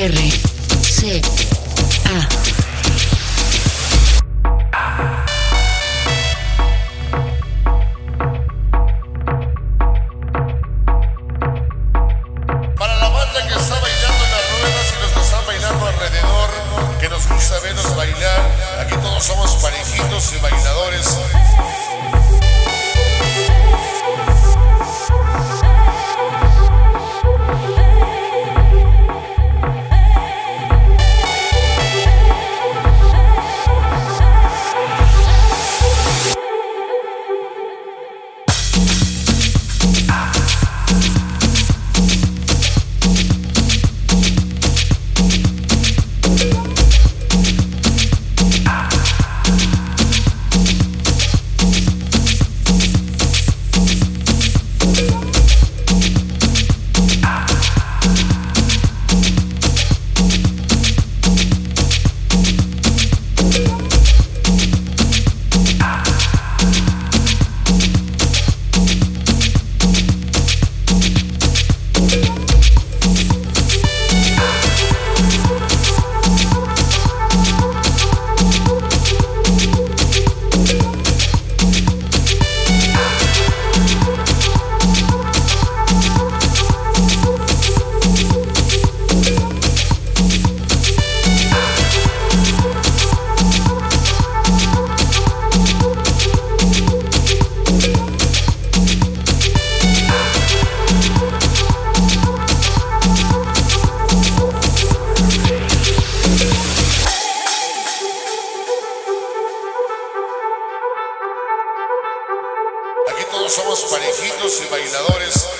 R C A Para la banda que está bailando en las ruedas y los que están bailando alrededor, que nos gusta vernos bailar, aquí todos somos parejitos y bailadores. Parejitos y bailadores.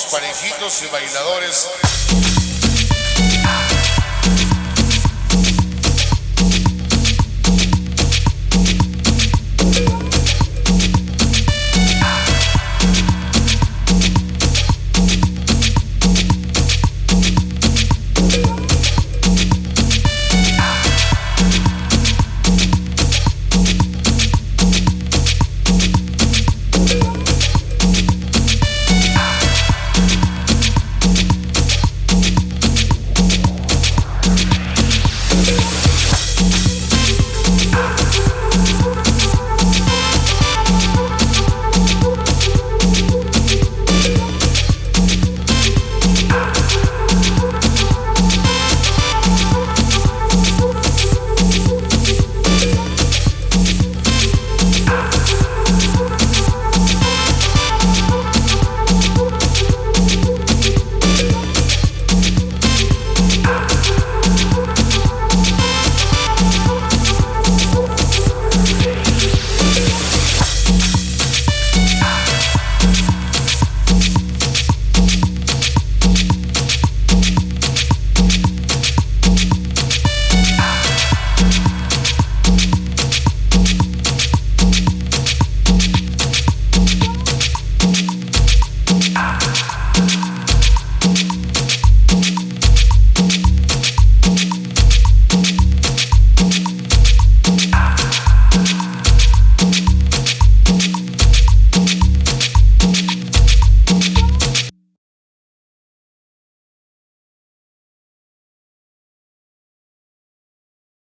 Parejitos y bailadores.